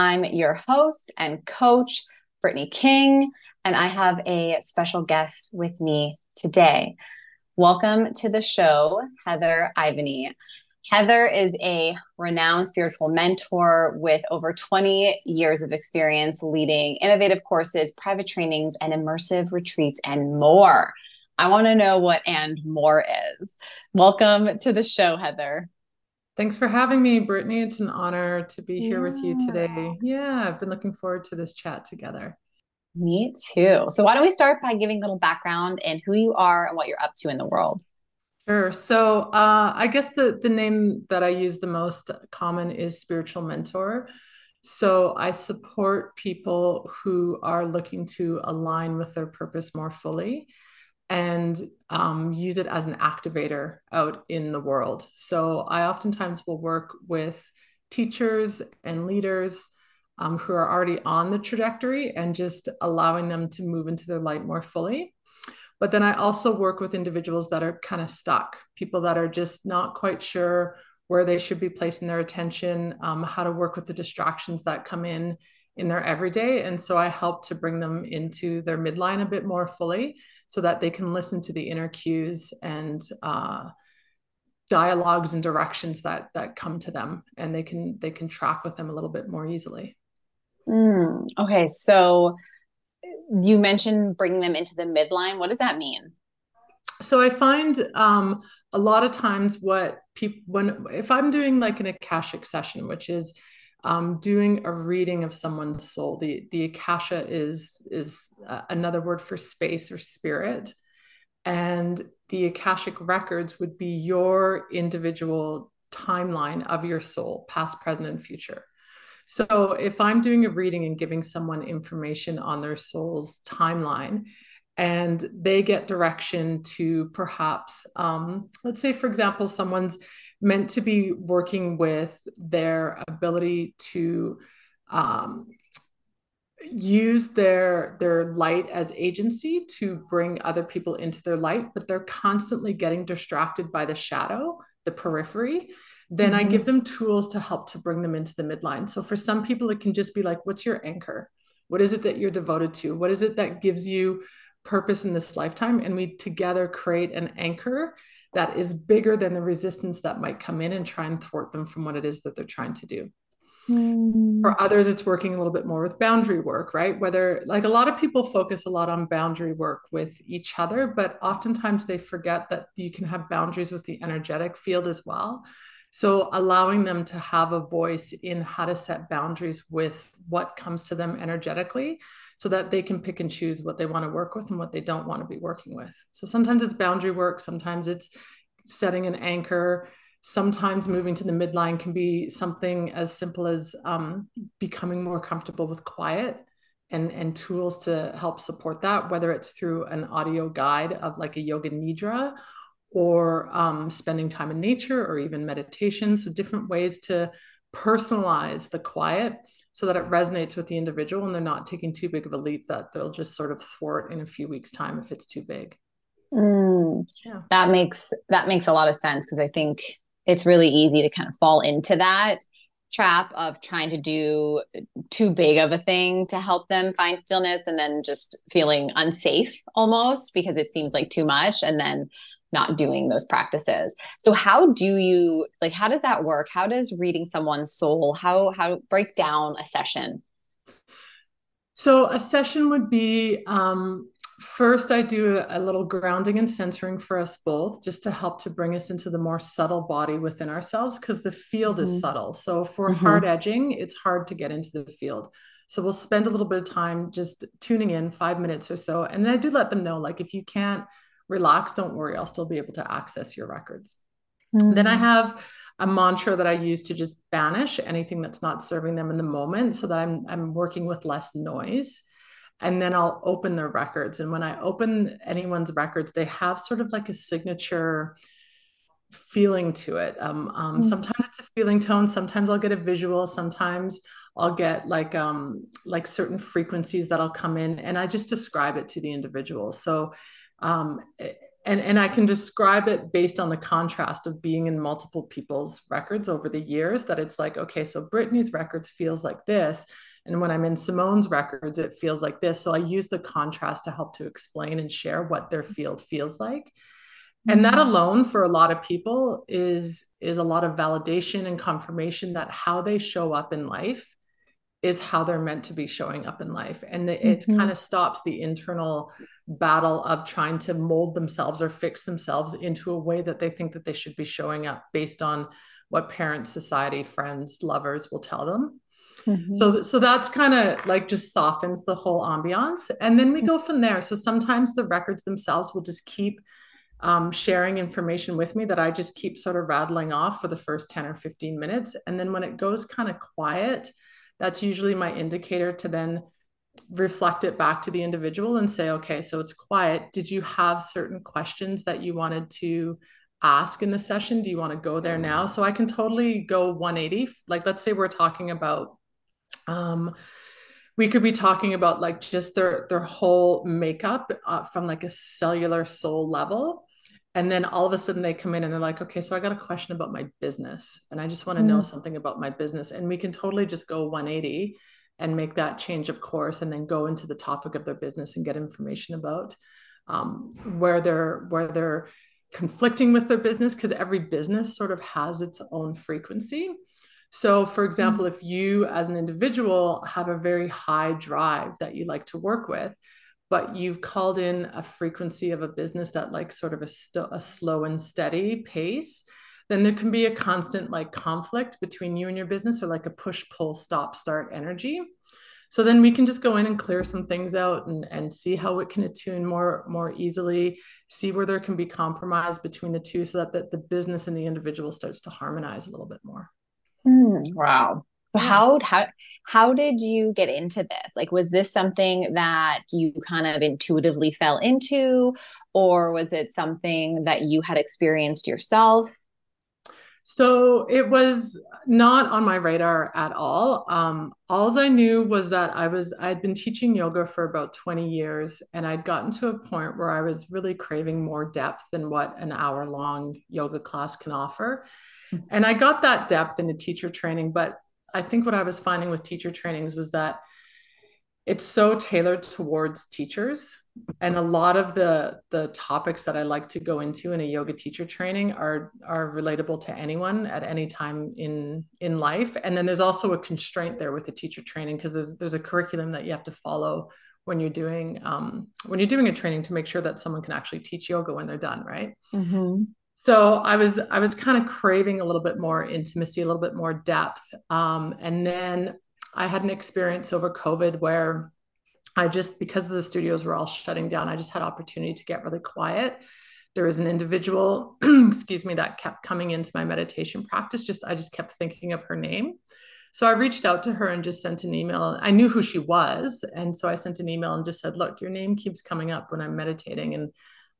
I'm your host and coach, Brittany King, and I have a special guest with me today. Welcome to the show, Heather Ivany. Heather is a renowned spiritual mentor with over 20 years of experience leading innovative courses, private trainings, and immersive retreats, and more. I want to know what and more is. Welcome to the show, Heather. Thanks for having me, Brittany. It's an honor to be here yeah. with you today. Yeah, I've been looking forward to this chat together. Me too. So, why don't we start by giving a little background and who you are and what you're up to in the world? Sure. So, uh, I guess the the name that I use the most common is spiritual mentor. So, I support people who are looking to align with their purpose more fully and um, use it as an activator out in the world. So I oftentimes will work with teachers and leaders um, who are already on the trajectory and just allowing them to move into their light more fully. But then I also work with individuals that are kind of stuck, people that are just not quite sure where they should be placing their attention, um, how to work with the distractions that come in in their everyday. And so I help to bring them into their midline a bit more fully so that they can listen to the inner cues and uh, dialogues and directions that that come to them and they can they can track with them a little bit more easily. Mm, okay, so you mentioned bringing them into the midline. What does that mean? So I find um, a lot of times what people when if I'm doing like an akashic session, which is um, doing a reading of someone's soul. The the akasha is is uh, another word for space or spirit, and the akashic records would be your individual timeline of your soul, past, present, and future. So if I'm doing a reading and giving someone information on their soul's timeline, and they get direction to perhaps, um, let's say, for example, someone's meant to be working with their ability to um, use their their light as agency to bring other people into their light but they're constantly getting distracted by the shadow the periphery. Then mm-hmm. i give them tools to help to bring them into the midline. So for some people it can just be like what's your anchor? What is it that you're devoted to? What is it that gives you purpose in this lifetime? And we together create an anchor that is bigger than the resistance that might come in and try and thwart them from what it is that they're trying to do. Mm. For others, it's working a little bit more with boundary work, right? Whether, like, a lot of people focus a lot on boundary work with each other, but oftentimes they forget that you can have boundaries with the energetic field as well. So, allowing them to have a voice in how to set boundaries with what comes to them energetically so that they can pick and choose what they want to work with and what they don't want to be working with. So sometimes it's boundary work, sometimes it's setting an anchor. Sometimes moving to the midline can be something as simple as um, becoming more comfortable with quiet and, and tools to help support that, whether it's through an audio guide of like a yoga nidra or um, spending time in nature or even meditation. So, different ways to personalize the quiet so that it resonates with the individual and they're not taking too big of a leap that they'll just sort of thwart in a few weeks time if it's too big. Mm, yeah. that makes that makes a lot of sense because i think it's really easy to kind of fall into that trap of trying to do too big of a thing to help them find stillness and then just feeling unsafe almost because it seems like too much. And then not doing those practices. So how do you like how does that work? How does reading someone's soul how how break down a session? So a session would be um first I do a little grounding and centering for us both just to help to bring us into the more subtle body within ourselves because the field mm-hmm. is subtle. So for mm-hmm. hard edging, it's hard to get into the field. So we'll spend a little bit of time just tuning in 5 minutes or so and then I do let them know like if you can't relax, don't worry, I'll still be able to access your records. Mm. Then I mm. have a mantra that I use to just banish anything that's not serving them in the moment so that I'm I'm working with less noise. And then I'll open their records. And when I open anyone's records, they have sort of like a signature feeling to it. Um, um, mm. Sometimes it's a feeling tone. Sometimes I'll get a visual. Sometimes I'll get like um, like certain frequencies that'll come in, and I just describe it to the individual. So um, and and I can describe it based on the contrast of being in multiple people's records over the years that it's like okay so Brittany's records feels like this. And when I'm in Simone's records it feels like this. So I use the contrast to help to explain and share what their field feels like. And that mm-hmm. alone for a lot of people is is a lot of validation and confirmation that how they show up in life is how they're meant to be showing up in life and it mm-hmm. kind of stops the internal battle of trying to mold themselves or fix themselves into a way that they think that they should be showing up based on what parents society friends lovers will tell them mm-hmm. so so that's kind of like just softens the whole ambiance and then we go from there so sometimes the records themselves will just keep um, sharing information with me that I just keep sort of rattling off for the first 10 or 15 minutes. And then when it goes kind of quiet, that's usually my indicator to then reflect it back to the individual and say, okay, so it's quiet. Did you have certain questions that you wanted to ask in the session? Do you want to go there now? So I can totally go 180. Like, let's say we're talking about, um, we could be talking about like just their their whole makeup uh, from like a cellular soul level and then all of a sudden they come in and they're like okay so i got a question about my business and i just want to mm. know something about my business and we can totally just go 180 and make that change of course and then go into the topic of their business and get information about um, where they're where they're conflicting with their business because every business sort of has its own frequency so for example mm. if you as an individual have a very high drive that you like to work with but you've called in a frequency of a business that like sort of a, st- a slow and steady pace then there can be a constant like conflict between you and your business or like a push pull stop start energy. So then we can just go in and clear some things out and, and see how it can attune more more easily see where there can be compromise between the two so that the, the business and the individual starts to harmonize a little bit more. Mm, wow so how how how did you get into this? Like was this something that you kind of intuitively fell into or was it something that you had experienced yourself? So it was not on my radar at all. Um, all I knew was that I was I'd been teaching yoga for about 20 years, and I'd gotten to a point where I was really craving more depth than what an hour long yoga class can offer. Mm-hmm. And I got that depth in a teacher training, but I think what I was finding with teacher trainings was that it's so tailored towards teachers. And a lot of the the topics that i like to go into in a yoga teacher training are are relatable to anyone at any time in in life. And then there's also a constraint there with the teacher training because there's there's a curriculum that you have to follow when you're doing um, when you're doing a training to make sure that someone can actually teach yoga when they're done right? Mm-hmm so i was i was kind of craving a little bit more intimacy a little bit more depth um, and then i had an experience over covid where i just because the studios were all shutting down i just had opportunity to get really quiet. There was an individual excuse me that kept coming into my meditation practice just i just kept thinking of her name. So i reached out to her and just sent an email. I knew who she was and so i sent an email and just said look your name keeps coming up when i'm meditating and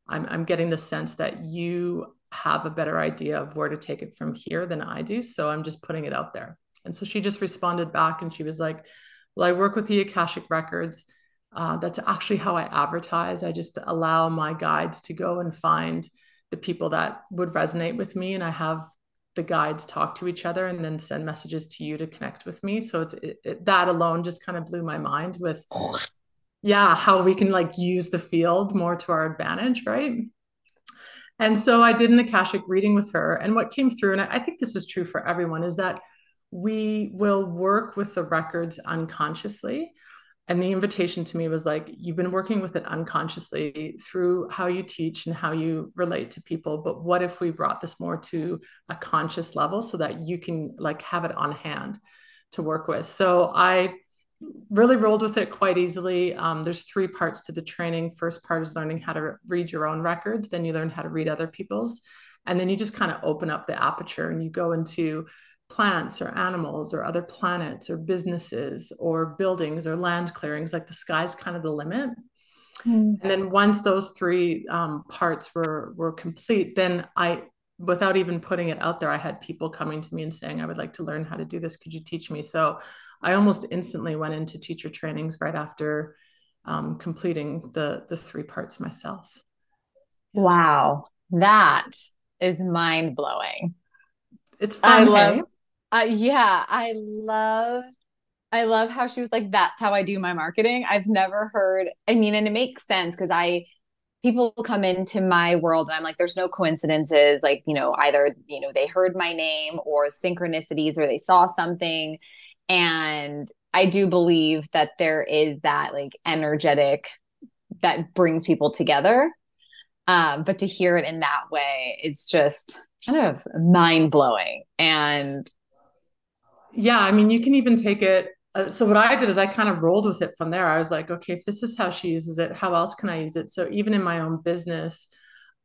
I'm, I'm getting the sense that you have a better idea of where to take it from here than I do. So I'm just putting it out there. And so she just responded back and she was like, Well, I work with the Akashic Records. Uh, that's actually how I advertise. I just allow my guides to go and find the people that would resonate with me. And I have the guides talk to each other and then send messages to you to connect with me. So it's it, it, that alone just kind of blew my mind with, yeah, how we can like use the field more to our advantage, right? And so I did an Akashic reading with her. And what came through, and I think this is true for everyone, is that we will work with the records unconsciously. And the invitation to me was like, you've been working with it unconsciously through how you teach and how you relate to people. But what if we brought this more to a conscious level so that you can like have it on hand to work with? So I really rolled with it quite easily. Um, there's three parts to the training. First part is learning how to read your own records. Then you learn how to read other people's. and then you just kind of open up the aperture and you go into plants or animals or other planets or businesses or buildings or land clearings like the sky's kind of the limit mm. and then once those three um, parts were were complete then i without even putting it out there i had people coming to me and saying i would like to learn how to do this could you teach me so i almost instantly went into teacher trainings right after um, completing the the three parts myself wow that is mind blowing it's fun, I love hey? Uh, yeah, I love I love how she was like, that's how I do my marketing. I've never heard, I mean, and it makes sense because I, people come into my world and I'm like, there's no coincidences. Like, you know, either, you know, they heard my name or synchronicities or they saw something. And I do believe that there is that like energetic that brings people together. Um, but to hear it in that way, it's just kind of mind blowing. And yeah, I mean, you can even take it. Uh, so what I did is I kind of rolled with it from there. I was like, okay, if this is how she uses it, how else can I use it? So even in my own business,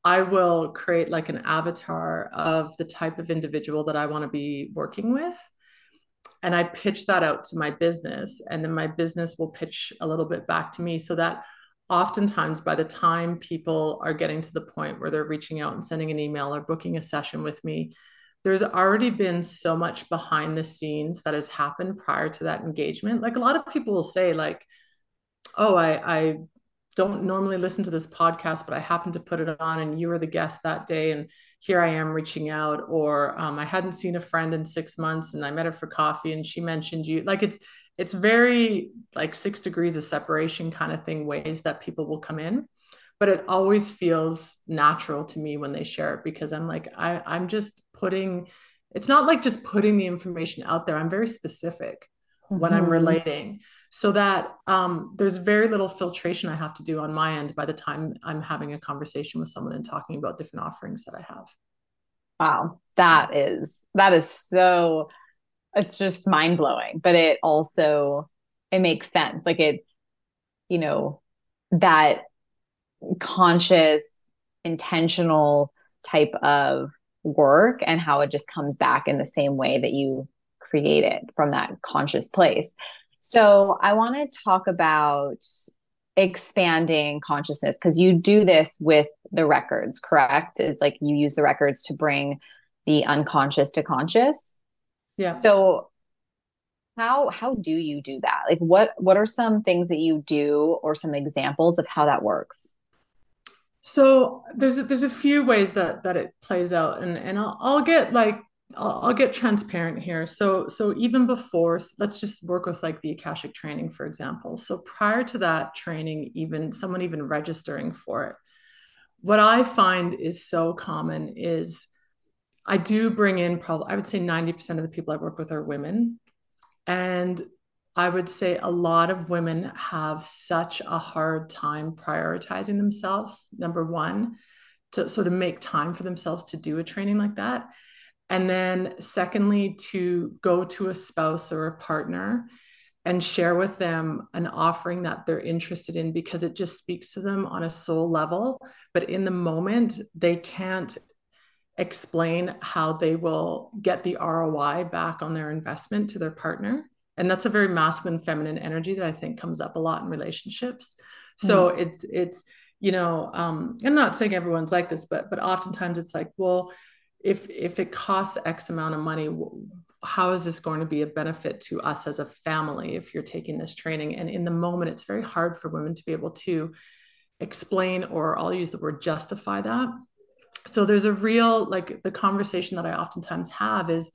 I will create like an avatar of the type of individual that I want to be working with. And I pitch that out to my business, and then my business will pitch a little bit back to me so that oftentimes by the time people are getting to the point where they're reaching out and sending an email or booking a session with me, there's already been so much behind the scenes that has happened prior to that engagement. Like a lot of people will say, like, oh, I, I don't normally listen to this podcast, but I happened to put it on and you were the guest that day. And here I am reaching out. Or um, I hadn't seen a friend in six months and I met her for coffee and she mentioned you. Like it's, it's very like six degrees of separation kind of thing, ways that people will come in but it always feels natural to me when they share it because I'm like, I, I'm just putting, it's not like just putting the information out there. I'm very specific mm-hmm. when I'm mm-hmm. relating so that um, there's very little filtration I have to do on my end by the time I'm having a conversation with someone and talking about different offerings that I have. Wow. That is, that is so, it's just mind blowing, but it also, it makes sense. Like it's, you know, that conscious, intentional type of work and how it just comes back in the same way that you create it from that conscious place. So, I want to talk about expanding consciousness because you do this with the records, correct? It's like you use the records to bring the unconscious to conscious. Yeah. So, how how do you do that? Like what what are some things that you do or some examples of how that works? So there's there's a few ways that that it plays out, and and I'll, I'll get like I'll, I'll get transparent here. So so even before, let's just work with like the akashic training, for example. So prior to that training, even someone even registering for it, what I find is so common is I do bring in probably I would say 90% of the people I work with are women. And I would say a lot of women have such a hard time prioritizing themselves, number one, to sort of make time for themselves to do a training like that. And then, secondly, to go to a spouse or a partner and share with them an offering that they're interested in because it just speaks to them on a soul level. But in the moment, they can't explain how they will get the ROI back on their investment to their partner and that's a very masculine feminine energy that i think comes up a lot in relationships so mm. it's it's you know um i'm not saying everyone's like this but but oftentimes it's like well if if it costs x amount of money how is this going to be a benefit to us as a family if you're taking this training? And in the moment it's very hard for women to be able to explain or i'll use the word justify that. So there's a real like the conversation that i oftentimes have is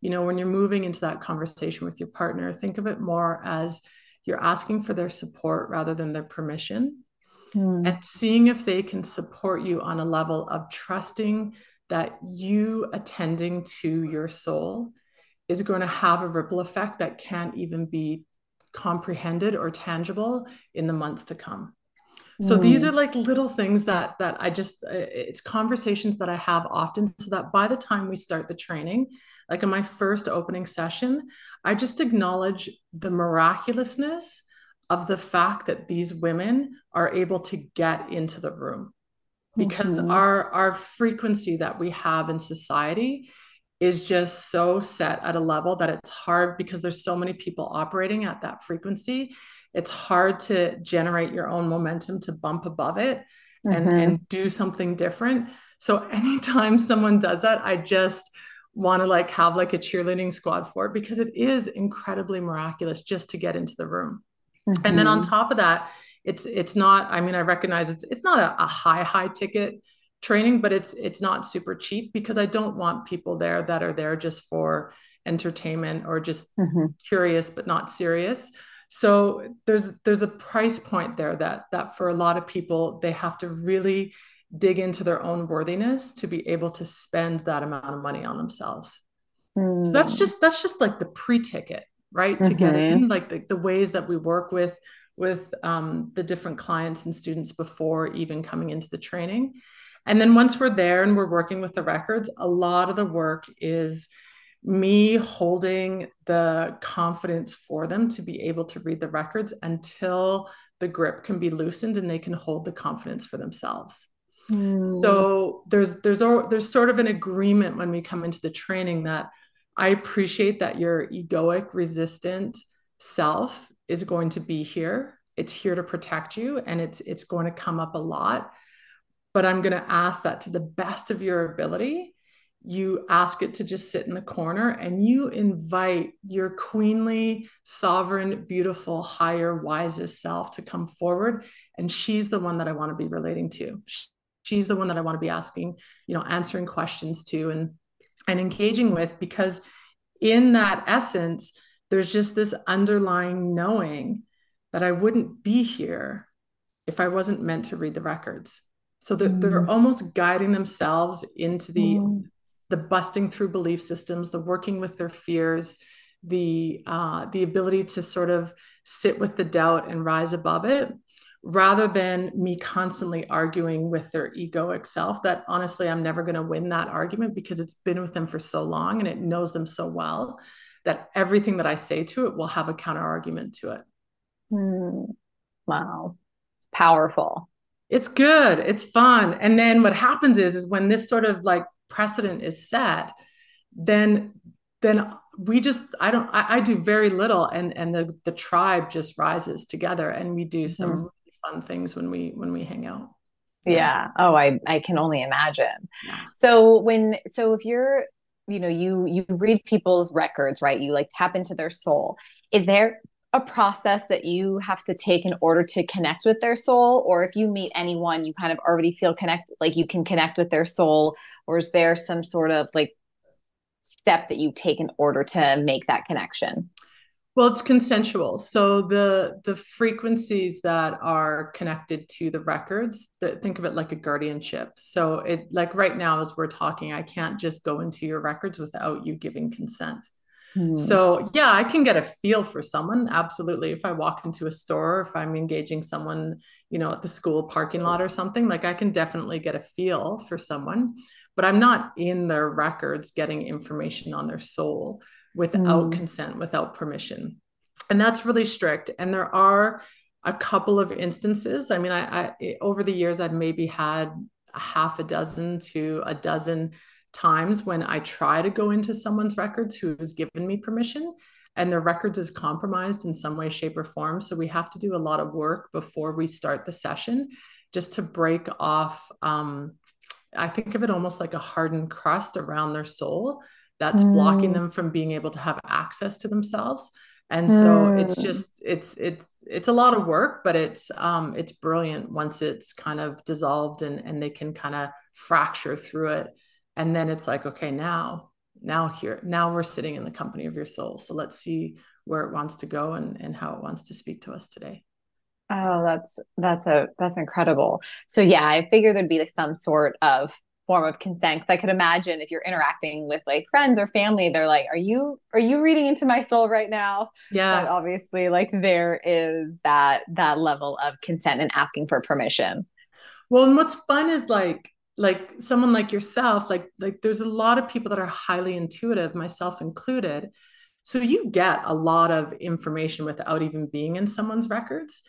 you know when you're moving into that conversation with your partner think of it more as you're asking for their support rather than their permission. Mm. and seeing if they can support you on a level of trusting that you attending to your soul is going to have a ripple effect that can't even be comprehended or tangible in the months to come so mm. these are like little things that that i just uh, it's conversations that i have often so that by the time we start the training like in my first opening session i just acknowledge the miraculousness of the fact that these women are able to get into the room because mm-hmm. our our frequency that we have in society is just so set at a level that it's hard because there's so many people operating at that frequency it's hard to generate your own momentum to bump above it mm-hmm. and and do something different so anytime someone does that i just want to like have like a cheerleading squad for it because it is incredibly miraculous just to get into the room mm-hmm. and then on mm-hmm. top of that it's it's not i mean i recognize it's it's not a, a high high ticket training but it's it's not super cheap because i don't want people there that are there just for entertainment or just mm-hmm. curious but not serious so there's there's a price point there that that for a lot of people they have to really dig into their own worthiness to be able to spend that amount of money on themselves mm. so that's mm. just that's just like the pre-ticket right mm-hmm. to get it in like the, the ways that we work with with um, the different clients and students before even coming into the training. And then once we're there and we're working with the records, a lot of the work is me holding the confidence for them to be able to read the records until the grip can be loosened and they can hold the confidence for themselves. Mm. So there's there's there's sort of an agreement when we come into the training that I appreciate that your egoic resistant self is going to be here. It's here to protect you and it's it's going to come up a lot. But I'm going to ask that to the best of your ability, you ask it to just sit in the corner and you invite your queenly, sovereign, beautiful, higher, wisest self to come forward and she's the one that I want to be relating to. She's the one that I want to be asking, you know, answering questions to and and engaging with because in that essence there's just this underlying knowing that I wouldn't be here if I wasn't meant to read the records. So they're, mm. they're almost guiding themselves into the mm. the busting through belief systems, the working with their fears, the uh, the ability to sort of sit with the doubt and rise above it, rather than me constantly arguing with their egoic self. That honestly, I'm never going to win that argument because it's been with them for so long and it knows them so well that everything that I say to it will have a counter argument to it. Mm. Wow. It's powerful. It's good. It's fun. And then what happens is, is when this sort of like precedent is set, then, then we just, I don't, I, I do very little and, and the, the tribe just rises together and we do some mm-hmm. really fun things when we, when we hang out. Yeah. yeah. Oh, I, I can only imagine. Yeah. So when, so if you're you know you you read people's records right? You like tap into their soul. Is there a process that you have to take in order to connect with their soul? Or if you meet anyone you kind of already feel connected like you can connect with their soul? Or is there some sort of like step that you take in order to make that connection well, it's consensual. So the the frequencies that are connected to the records, that think of it like a guardianship. So it like right now as we're talking, I can't just go into your records without you giving consent. Hmm. So yeah, I can get a feel for someone. Absolutely. If I walk into a store, if I'm engaging someone, you know, at the school parking lot or something, like I can definitely get a feel for someone, but I'm not in their records getting information on their soul without mm. consent, without permission. And that's really strict. And there are a couple of instances. I mean, I, I over the years, I've maybe had a half a dozen to a dozen times when I try to go into someone's records who has given me permission and their records is compromised in some way, shape, or form. So we have to do a lot of work before we start the session just to break off. Um, I think of it almost like a hardened crust around their soul that's mm. blocking them from being able to have access to themselves and so mm. it's just it's it's it's a lot of work but it's um it's brilliant once it's kind of dissolved and and they can kind of fracture through it and then it's like okay now now here now we're sitting in the company of your soul so let's see where it wants to go and and how it wants to speak to us today oh that's that's a that's incredible. So yeah i figured there'd be like some sort of form of consent because i could imagine if you're interacting with like friends or family they're like are you are you reading into my soul right now? Yeah. But obviously like there is that that level of consent and asking for permission. Well and what's fun is like like someone like yourself like like there's a lot of people that are highly intuitive myself included. So you get a lot of information without even being in someone's records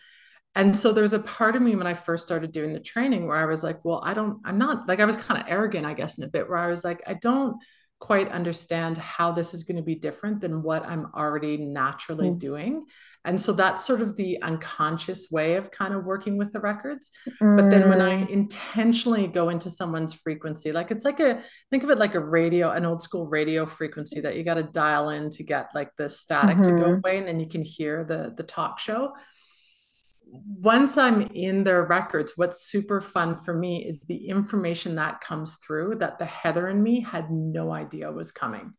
and so there's a part of me when I first started doing the training where I was like, well, I don't, I'm not like, I was kind of arrogant, I guess, in a bit where I was like, I don't quite understand how this is going to be different than what I'm already naturally mm. doing. And so that's sort of the unconscious way of kind of working with the records. Mm. But then when I mm. intentionally go into someone's frequency, like it's like a think of it like a radio, an old school radio frequency that you got to dial in to get like the static mm-hmm. to go mm-hmm. away, and then you can hear the the talk show once I'm in their records, what's super fun for me is the information that comes through that the Heather in me had no idea was coming.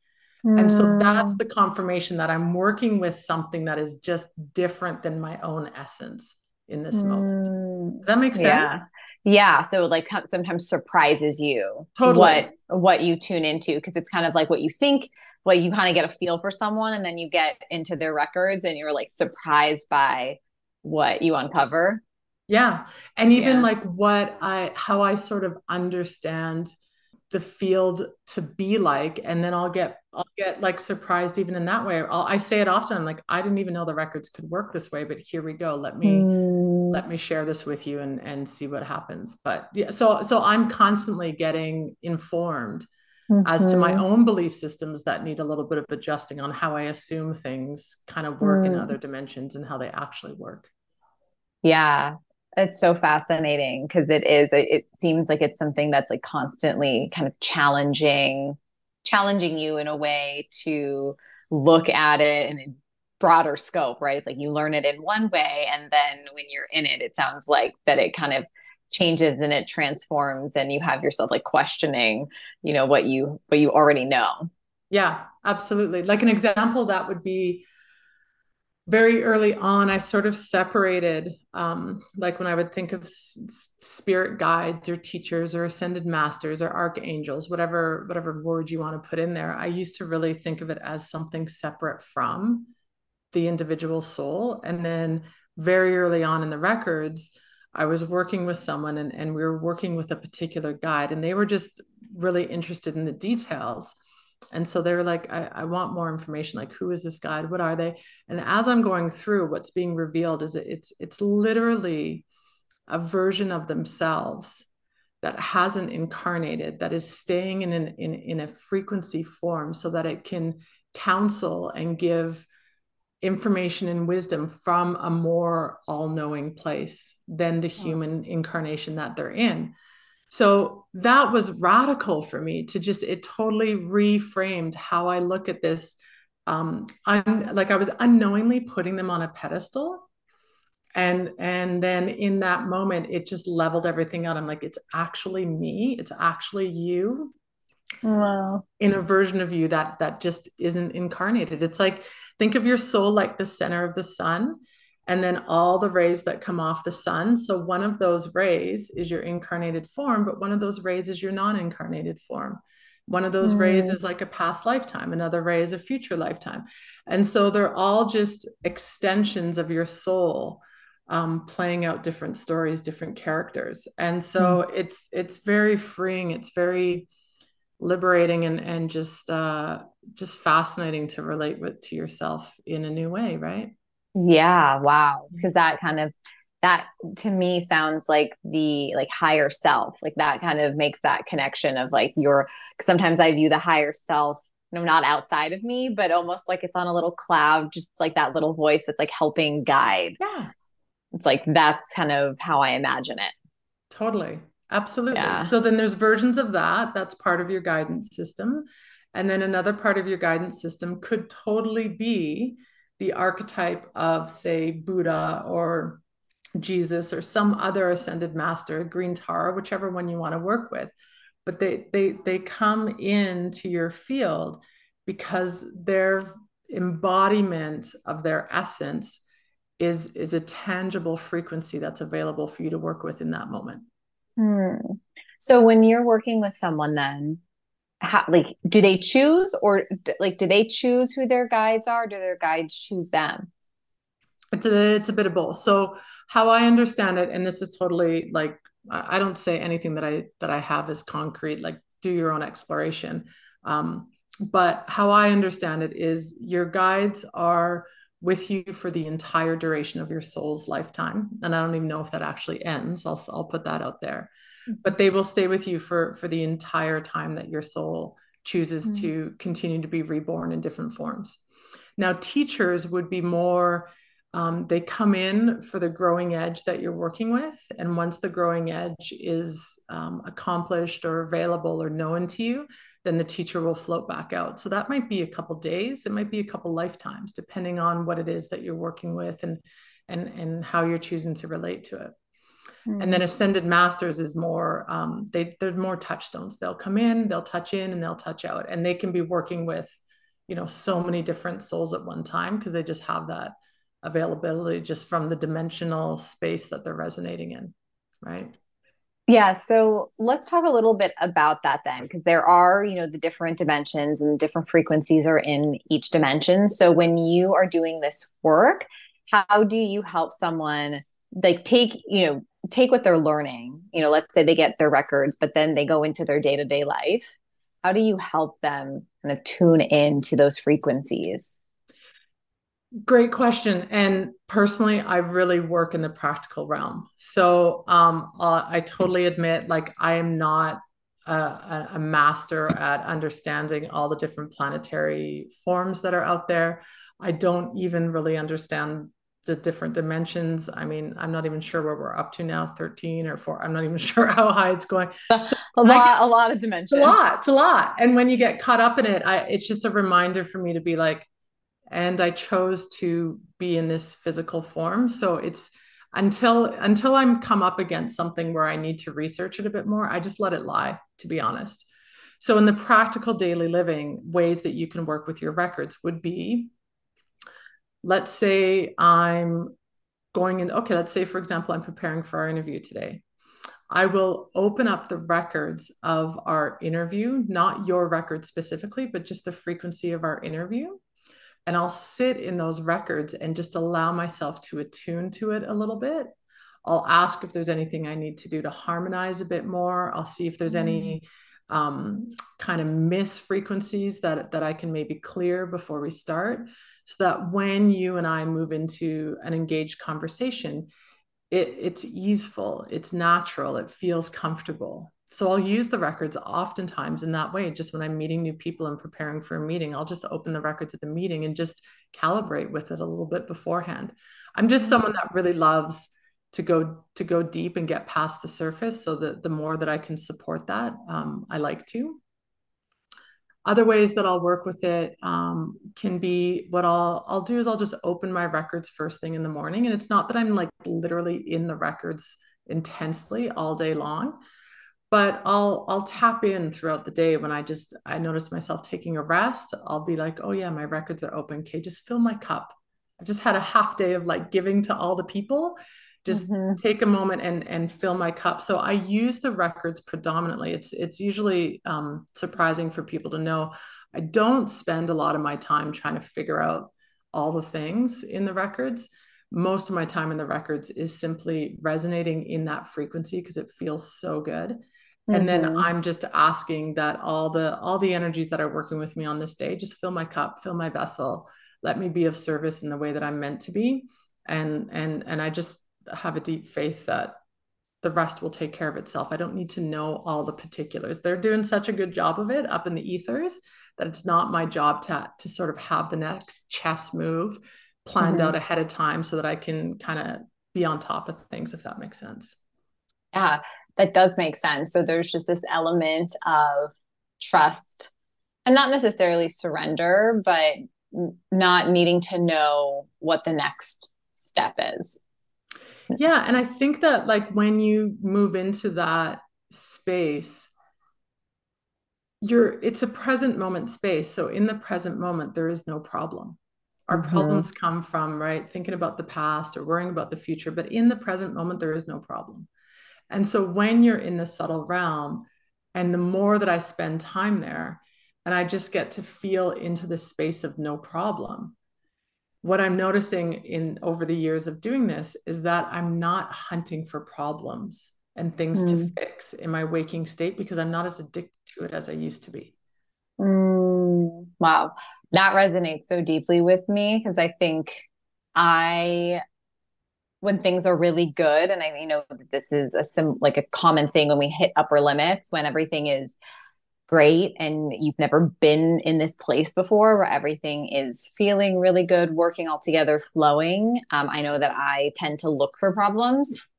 Mm. And so that's hmm. the confirmation that I'm working with something that is just different than my own essence in this mm. moment. Does that make sense? Yeah. Yeah. So like sometimes surprises you totally. what what you tune into because it's kind of like what you think what you kind of get a feel for someone and then you get into their records and you're like surprised by what you uncover. Yeah. And even yeah. like what i how i sort of understand the field to be like and then i'll get i'll get like surprised even in that way. I'll, i say it often like i didn't even know the records could work this way but here we go. Let me mm. let me share this with you and and see what happens. But yeah so so i'm constantly getting informed mm-hmm. as to my mm-hmm. own belief systems that need a little bit of adjusting on how I assume things kind of work mm. in other dimensions and how they actually work. Yeah, it's so fascinating because it is it seems like it's something that's like constantly kind of challenging challenging you in a way to look at it in a broader scope right it's like you learn it in one way and then when you're in it it sounds like that it kind of changes and it transforms and you have yourself like questioning you know what you what you already know. Yeah absolutely. Like an example that would be very early on i sort of separated um, like when i would think of s- spirit guides or teachers or ascended masters or archangels whatever whatever word you want to put in there i used to really think of it as something separate from the individual soul. And then very early on in the records I was working with someone and, and we were working with a particular guide and they were just really interested in the details. And so they were like, I, I, want more information. Like, who is this guide? What are they? And as I'm going through, what's being revealed is it's it's literally a version of themselves that hasn't incarnated, that is staying in an in, in a frequency form so that it can counsel and give information and wisdom from a more all-knowing place than the human incarnation that they're in. So that was radical for me to just it totally reframed how i look at this um i'm like i was unknowingly putting them on a pedestal. And and then in that moment it just leveled everything out. I'm like it's actually me. It's actually you wow. in a version of you that that just isn't incarnated. It's like think of your soul like the center of the sun and then all the rays that come off the sun. So one of those rays is your incarnated form but one of those rays is your non-incarnated form. One of those mm. rays is like a past lifetime another ray is a future lifetime. And so they're all just extensions of your soul um, playing out different stories different characters. And so mm. it's it's very freeing. It's very liberating and and just uh just fascinating to relate with to yourself in a new way right? Yeah wow. Because that kind of that to me sounds like the like higher self like that kind of makes that connection of like your sometimes i view the higher self you know not outside of me but almost like it's on a little cloud just like that little voice that's like helping guide. Yeah. It's like that's kind of how i imagine it. Totally Absolutely. Yeah. So then there's versions of that. That's part of your guidance system. And then another part of your guidance system could totally be the archetype of, say, Buddha or Jesus or some other ascended master, Green Tara, whichever one you want to work with. But they they they come into your field because their embodiment of their essence is is a tangible frequency that's available for you to work with in that moment. Hmm. So when you're working with someone, then how, like, do they choose or like, do they choose who their guides are? Do their guides choose them? It's a, it's a bit of both. So how I understand it, and this is totally like, I don't say anything that I, that I have is concrete, like do your own exploration. Um, but how I understand it is your guides are with you for the entire duration of your soul's lifetime. And I don't even know if that actually ends. I'll, I'll put that out there. Mm-hmm. But they will stay with you for, for the entire time that your soul chooses mm-hmm. to continue to be reborn in different forms. Now, teachers would be more, um, they come in for the growing edge that you're working with. And once the growing edge is um, accomplished or available or known to you, then the teacher will float back out. So that might be a couple days, it might be a couple lifetimes, depending on what it is that you're working with and and and how you're choosing to relate to it. Mm. And then hmm. ascended masters is more um, they they're more touchstones. They'll come in, they'll touch in, and they'll touch out, and they can be working with you know so many different souls at one time because they just have that availability just from the dimensional space that they're resonating in, right? Yeah, so let's talk a little bit about that then, because there are, you know, the different dimensions and different frequencies are in each dimension. So when you are doing this work, how do you help someone like take, you know, take what they're learning? You know, let's say they get their records, but then they go into their day to day life. How do you help them kind of tune in to those frequencies? Great question. And personally, I really work in the practical realm. So um, uh, I totally admit, like, I am not a, a, master at understanding all the different planetary forms that are out there. I don't even really understand the different dimensions. I mean, I'm not even sure where we're up to now, 13 or 4. I'm not even sure how high it's going. So a lot, get, a lot of dimensions. A lot, it's a lot. And when you get caught up in it, I, it's just a reminder for me to be like, and I chose to be in this physical form. So it's until until I'm come up against something where I need to research it a bit more, I just let it lie, to be honest. So in the practical daily living, ways that you can work with your records would be let's say I'm going in, okay, let's say, for example, I'm preparing for our interview today. I will open up the records of our interview, not your record specifically, but just the frequency of our interview and I'll sit in those records and just allow myself to attune to it a little bit. I'll ask if there's anything I need to do to harmonize a bit more. I'll see if there's any mm. um, kind of miss frequencies that that I can maybe clear before we start, so that when you and I move into an engaged conversation, it, it's easeful, it's natural, it feels comfortable. So I'll use the records oftentimes in that way. Just when I'm meeting new people and preparing for a meeting, I'll just open the records at the meeting and just calibrate with it a little bit beforehand. I'm just mm-hmm. someone that really loves to go to go deep and get past the surface. So that the more that I can support that, um, I like to. Other ways that I'll work with it um, can be what I'll I'll do is I'll just open my records first thing in the morning, and it's not that I'm like literally in the records intensely all day long but I'll I'll tap in throughout the day when I just I notice myself taking a rest. I'll be like, oh yeah, my records are open. Okay, just fill my cup. I've just had a half day of like giving to all the people. Just mm-hmm. take a moment and and fill my cup. So I use the records predominantly. It's it's usually um, surprising for people to know. I don't spend a lot of my time trying to figure out all the things in the records most of my time in the records is simply resonating in that frequency because it feels so good Mm-hmm. And then mm-hmm. I'm just asking that all the all the energies that are working with me on this day just fill my cup, fill my vessel, let me be of service in the way that I'm meant to be. And and and I just have a deep faith that the rest will take care of itself. I don't need to know all the particulars. They're doing such a good job of it up in the ethers that it's not my job to to sort of have the next chess move planned mm-hmm. out ahead of time so that I can kind of be on top of things if that makes sense. Yeah, that does make sense. So there's just this element of trust and not necessarily surrender, but not needing to know what the next step is. Yeah. And I think that, like, when you move into that space, you're it's a present moment space. So, in the present moment, there is no problem. Our mm-hmm. problems come from, right, thinking about the past or worrying about the future. But in the present moment, there is no problem. And so when you're in the subtle realm, and the more that I spend time there, and I just get to feel into the space of no problem. What I'm noticing in over the years of doing this is that I'm not hunting for problems and things mm. to fix in my waking state because I'm not as addicted to it as I used to be. Mm, wow. That resonates so deeply with me because I think I when things are really good and i you know that this is a sim like a common thing when we hit upper limits when everything is great and you've never been in this place before where everything is feeling really good working all together flowing um, i know that i tend to look for problems.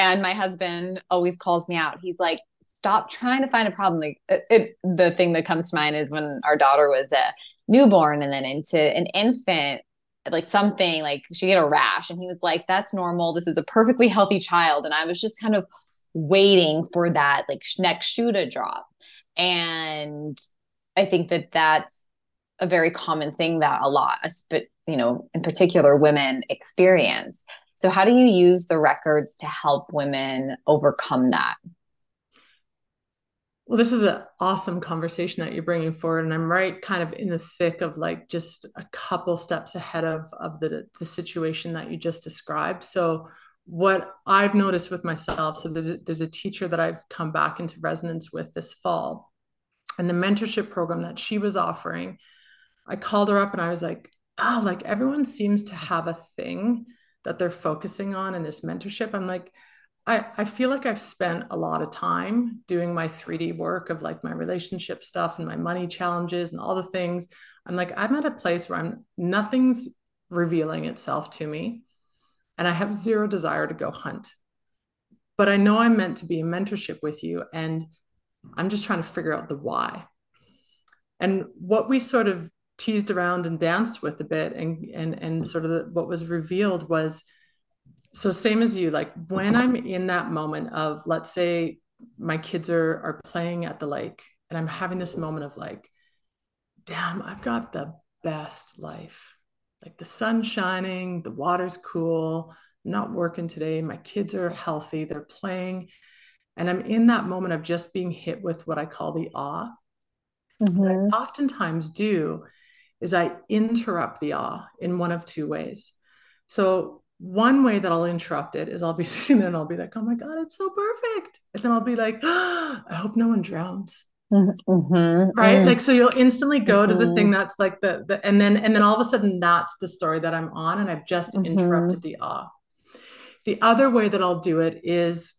And my husband always calls me out. He's like stop trying to find a problem. Like it, it, the thing that comes to mind is when our daughter was a newborn and then into an infant like something like she had a rash and he was like that's normal. This is a perfectly healthy child. And i was just kind of waiting for that like next shoe to drop. And i think that that's a very common thing that a lot but you know in particular women experience. So how do you use the records to help women overcome that well, this is an awesome conversation that you're bringing forward, and I'm right kind of in the thick of like just a couple steps ahead of of the the situation that you just described. So, what I've noticed with myself, so there's a, there's a teacher that I've come back into resonance with this fall, and the mentorship program that she was offering, I called her up and I was like, oh, like everyone seems to have a thing that they're focusing on in this mentorship. I'm like I, I feel like I've spent a lot of time doing my 3D work of like my relationship stuff and my money challenges and all the things. I'm like, I'm at a place where I'm nothing's revealing itself to me. And I have zero desire to go hunt. But I know I'm meant to be in mentorship with you. And I'm just trying to figure out the why. And what we sort of teased around and danced with a bit and and and sort of the, what was revealed was so same as you like when i'm in that moment of let's say my kids are are playing at the lake and i'm having this moment of like damn i've got the best life. Like the sun's shining the water's cool I'm not working today my kids are healthy they're playing. And i'm in that moment of just being hit with what i call the awe. Mm-hmm. what i oftentimes do is i interrupt the awe in one of two ways. So one way that I'll interrupt it is I'll be sitting there and I'll be like, oh my God, it's so perfect. And then I'll be like, oh, I hope no one drowns. Mm-hmm. Right. Mm-hmm. Like, so you'll instantly go mm-hmm. to the thing mm-hmm. that's like the, the, and then, and then all of a sudden that's the story that I'm on. And I've just mm-hmm. interrupted the awe. The other way that I'll do it is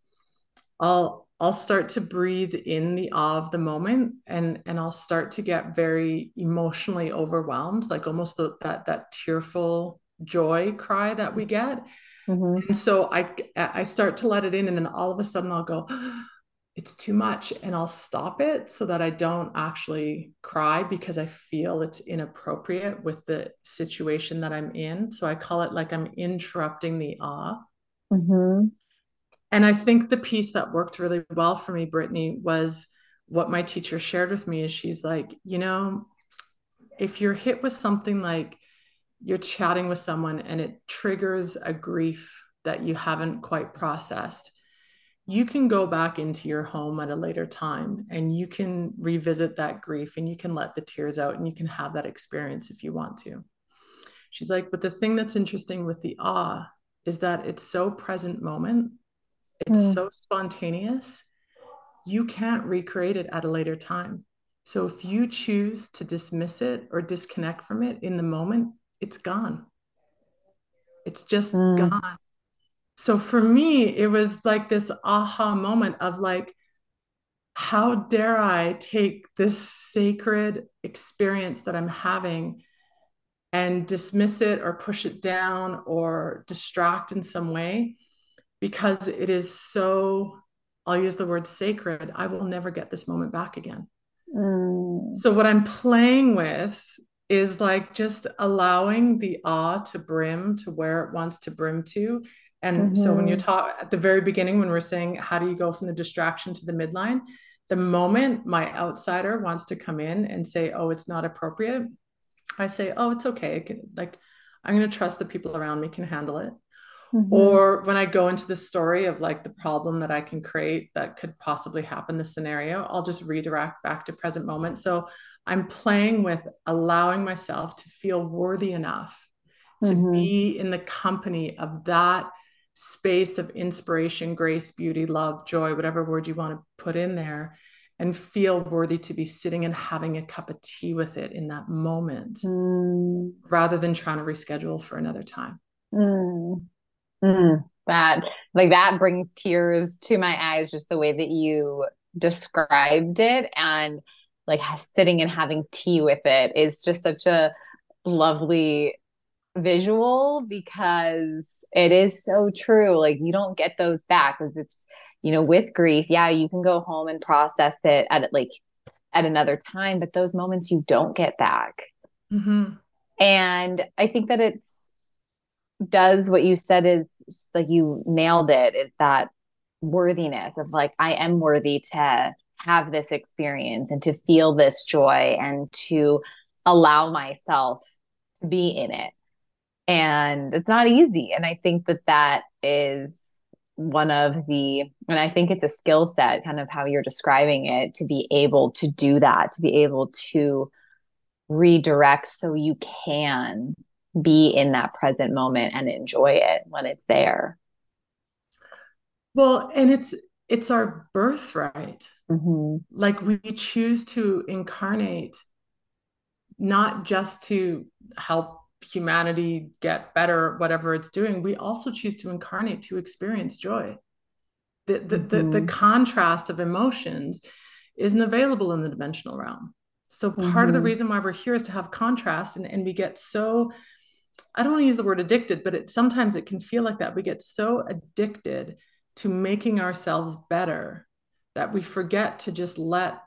I'll, I'll start to breathe in the awe of the moment and, and I'll start to get very emotionally overwhelmed, like almost the, that, that tearful joy cry that we get. Mm-hmm. And so I I start to let it in and then all of a sudden I'll go it's too much and I'll stop it so that I don't actually cry because I feel it's inappropriate with the situation that I'm in. So I call it like I'm interrupting the awe. Mm-hmm. And I think the piece that worked really well for me, Brittany, was what my teacher shared with me is she's like, you know, if you're hit with something like you're chatting with someone and it triggers a grief that you haven't quite processed, you can go back into your home at a later time and you can revisit that grief and you can let the tears out and you can have that experience if you want to. She's like, but the thing that's interesting with the awe is that it's so present moment, it's mm. so spontaneous, you can't recreate it at a later time. So if you choose to dismiss it or disconnect from it in the moment, it's gone. It's just mm. gone. So for me, it was like this aha moment of like, how dare I take this sacred experience that I'm having and dismiss it or push it down or distract in some way because it is so, I'll use the word sacred. I will never get this moment back again. Mm. So, what I'm playing with is like just allowing the awe to brim to where it wants to brim to. And mm-hmm. so when you mm-hmm. talk at the very beginning, when we're saying, how do you go from the distraction to the midline? The moment my outsider wants to come in and say, oh, it's not appropriate, I say, oh, it's okay. It can, like, I'm going to trust the people around me can handle it. Mm-hmm. Or when I go into the story of like the problem that I can create that could possibly happen, the scenario, I'll just redirect back to present moment. So I'm playing with allowing myself to feel worthy enough to mm-hmm. be in the company of that space of inspiration, grace, beauty, love, joy, whatever word you want to put in there. and feel worthy to be sitting and having a cup of tea with it in that moment mm. rather than trying to reschedule for another time. Mm. Mm. That like that brings tears to my eyes just the way that you described it and like sitting and having tea with it is just such a lovely visual because it is so true like you don't get those back because it's you know, with grief, yeah, you can go home and process it at like at another time, but those moments you don't get back. Mm-hmm. And I think that it's does what you said is like you nailed it. It's that worthiness of like, I am worthy to have this experience and to feel this joy and to allow myself to be in it. And it's not easy. And I think that that is one of the and i think it's a skill set kind of how you're describing it to be able to do that to be able to redirect so you can be in that present moment and enjoy it when it's there well and it's it's our birthright mm-hmm. like we choose to incarnate not just to help humanity get better whatever it's doing we also choose to incarnate to experience joy the the, mm-hmm. the, the mm-hmm. contrast of emotions isn't available in the dimensional realm so part mm-hmm. of the mm-hmm. reason why we're here is to have contrast and, and we get so i don't want to use the word addicted but it sometimes it can feel like that we get so addicted to making ourselves better that we forget to just let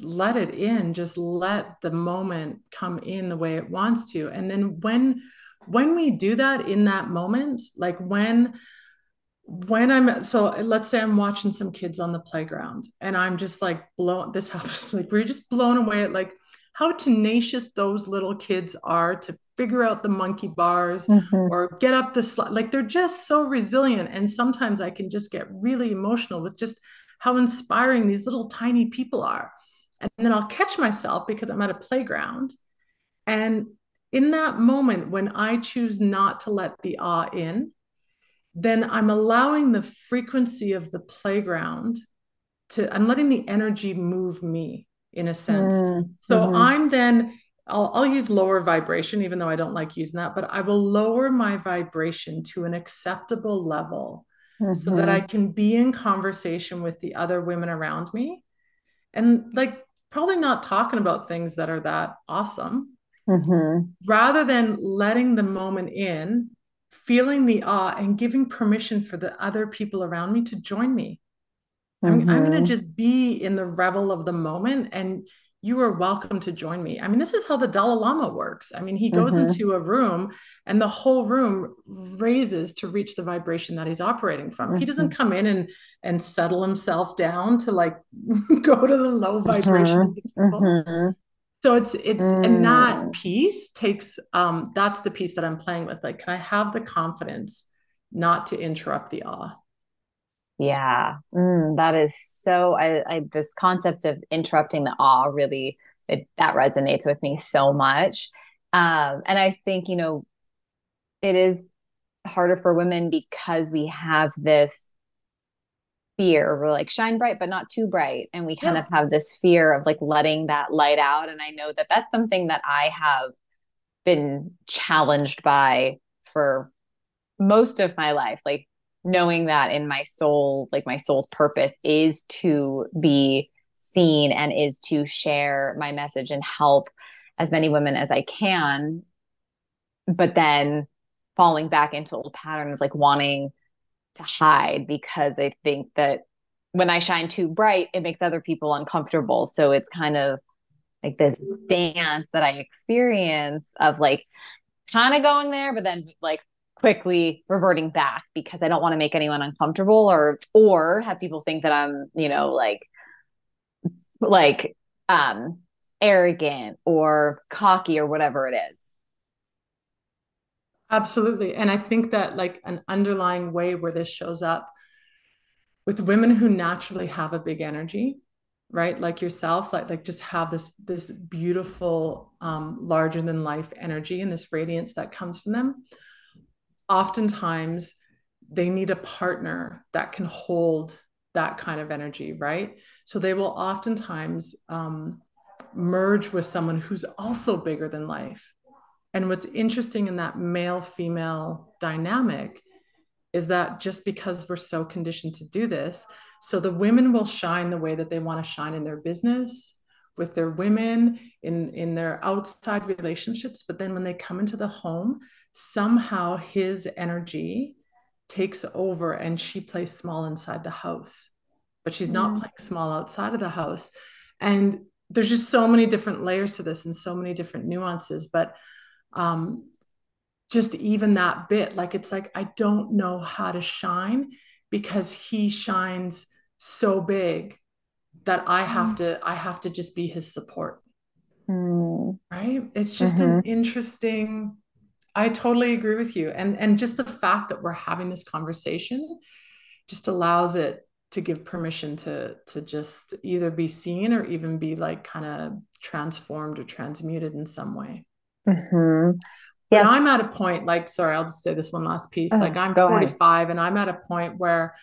let it in just let the moment come in the way it wants to. And then when when we do that in that moment like when when i'm so let's say i'm watching some kids on the playground and i'm just like blown this happens like we're just blown away at like how tenacious those little kids are to figure out the monkey bars mm-hmm. or get up the slide like they're just so resilient and sometimes i can just get really emotional with just how inspiring these little tiny people are and then I'll catch myself because I'm at a playground. And in that moment, when I choose not to let the awe in, then I'm allowing the frequency of the playground to, I'm letting the energy move me in a sense. Mm, so mm-hmm. I'm then, I'll, I'll use lower vibration, even though I don't like using that, but I will lower my vibration to an acceptable level mm-hmm. so that I mm-hmm. can be in conversation with the other women around me. And like probably not talking about things that are that awesome. Mm-hmm. Rather than letting the moment in, feeling the awe, and giving permission for the other people around me to join me. Mm-hmm. I'm, I'm going to just be in the revel of the moment and you are welcome to join me. I mean, this is how the Dalai Lama works. I mean, he goes mm-hmm. into a room and the whole room raises to reach the vibration that he's operating from. Mm-hmm. He doesn't mm-hmm. come in and and settle himself down to like go to the low vibration. Mm-hmm. So it's it's and that mm. piece takes um that's the piece that I'm playing with. Like, can I have the confidence not to interrupt the awe? Yeah, mm, that is so. I, I this concept of interrupting the awe really it, that resonates with me so much. Um, and I think you know it is harder for women because we have this fear we're like shine bright but not too bright and we kind yeah. of have this fear of like letting that light out and i know that that's something that i have been challenged by for most of my life like knowing that in my soul, like my soul's purpose is to be seen and is to share my message and help as many women as I can. But then falling back into old patterns, of like wanting to hide because I think that when I shine too bright, it makes other people uncomfortable. So it's kind of like this dance that I experience of like kind of going there, but then like quickly reverting back because I don't want to make anyone uncomfortable or or have people think that I'm, you know, like like um arrogant or cocky or whatever it is. Absolutely. And I think that like an underlying way where this shows up with women who naturally have a big energy, right? Like yourself, like like just have this this beautiful um larger than life energy and this radiance that comes from them oftentimes they need a partner that can hold that kind of energy, right? So they will oftentimes um, merge with someone who's also bigger than life. And what's interesting in that male female dynamic is that just because we're so conditioned to do this, so the women will shine the way that they want to shine in their business, with their women, in, in their outside relationships. But then when they come into the home, somehow his energy takes over and she plays small inside the house, but she's not mm. playing small outside of the house. And there's just so many different layers to this and so many different nuances. But um, just even that bit, like it's like, I don't know how to shine because he shines so big that I have mm. to, I have to just be his support. Mm. Right. It's just mm-hmm. an interesting I totally agree with you. And and just the fact that we're having this conversation just allows it to give permission to to just either be seen or even be like kind of transformed or transmuted in some way. Mm-hmm. Yes. But I'm at a point like sorry, I'll just say this one last piece. Uh, like I'm 45 ahead. and I'm at a point where